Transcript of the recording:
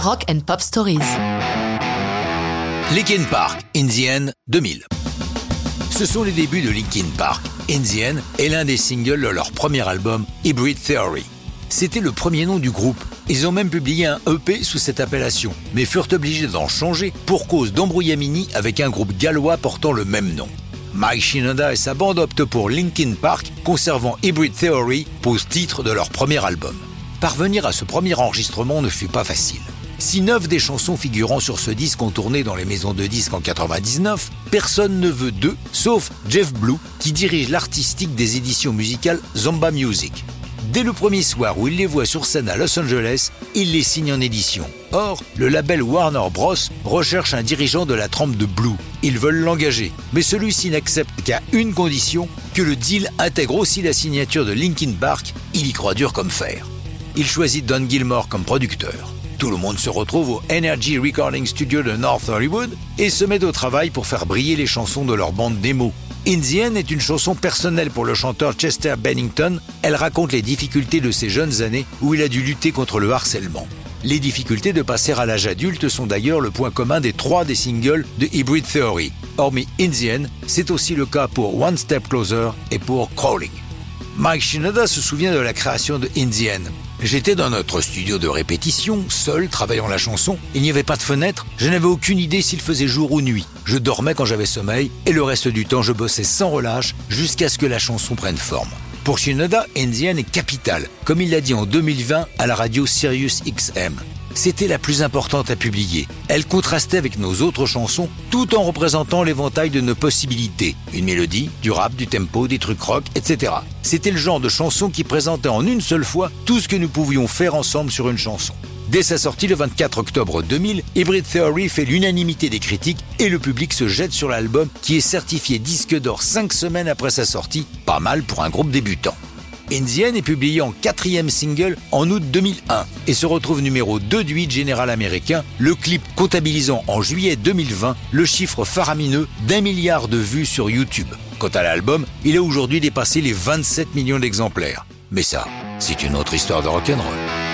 Rock and Pop Stories. Linkin Park, In the End, 2000. Ce sont les débuts de Linkin Park. In the End est l'un des singles de leur premier album, Hybrid Theory. C'était le premier nom du groupe. Ils ont même publié un EP sous cette appellation, mais furent obligés d'en changer pour cause d'embrouillamini avec un groupe gallois portant le même nom. Mike Shinoda et sa bande optent pour Linkin Park, conservant Hybrid Theory pour titre de leur premier album. Parvenir à ce premier enregistrement ne fut pas facile. Si neuf des chansons figurant sur ce disque ont tourné dans les maisons de disques en 99, personne ne veut d'eux, sauf Jeff Blue, qui dirige l'artistique des éditions musicales Zomba Music. Dès le premier soir où il les voit sur scène à Los Angeles, il les signe en édition. Or, le label Warner Bros. recherche un dirigeant de la trempe de Blue. Ils veulent l'engager, mais celui-ci n'accepte qu'à une condition, que le deal intègre aussi la signature de Linkin Park, il y croit dur comme fer. Il choisit Don Gilmore comme producteur. Tout le monde se retrouve au Energy Recording Studio de North Hollywood et se met au travail pour faire briller les chansons de leur bande démo. Indian est une chanson personnelle pour le chanteur Chester Bennington. Elle raconte les difficultés de ses jeunes années où il a dû lutter contre le harcèlement. Les difficultés de passer à l'âge adulte sont d'ailleurs le point commun des trois des singles de Hybrid Theory. Hormis Indian, c'est aussi le cas pour One Step Closer et pour Crawling. Mike Shinoda se souvient de la création de Indian. J'étais dans notre studio de répétition, seul, travaillant la chanson. Il n'y avait pas de fenêtre. Je n'avais aucune idée s'il faisait jour ou nuit. Je dormais quand j'avais sommeil et le reste du temps, je bossais sans relâche jusqu'à ce que la chanson prenne forme. Pour Shinoda, Indian est capital, comme il l'a dit en 2020 à la radio Sirius XM c'était la plus importante à publier. Elle contrastait avec nos autres chansons tout en représentant l'éventail de nos possibilités. Une mélodie, du rap, du tempo, des trucs rock, etc. C'était le genre de chanson qui présentait en une seule fois tout ce que nous pouvions faire ensemble sur une chanson. Dès sa sortie le 24 octobre 2000, Hybrid Theory fait l'unanimité des critiques et le public se jette sur l'album qui est certifié disque d'or 5 semaines après sa sortie, pas mal pour un groupe débutant. Indian est publié en quatrième single en août 2001 et se retrouve numéro 2 du hit général américain, le clip comptabilisant en juillet 2020 le chiffre faramineux d'un milliard de vues sur YouTube. Quant à l'album, il a aujourd'hui dépassé les 27 millions d'exemplaires. Mais ça, c'est une autre histoire de rock'n'roll.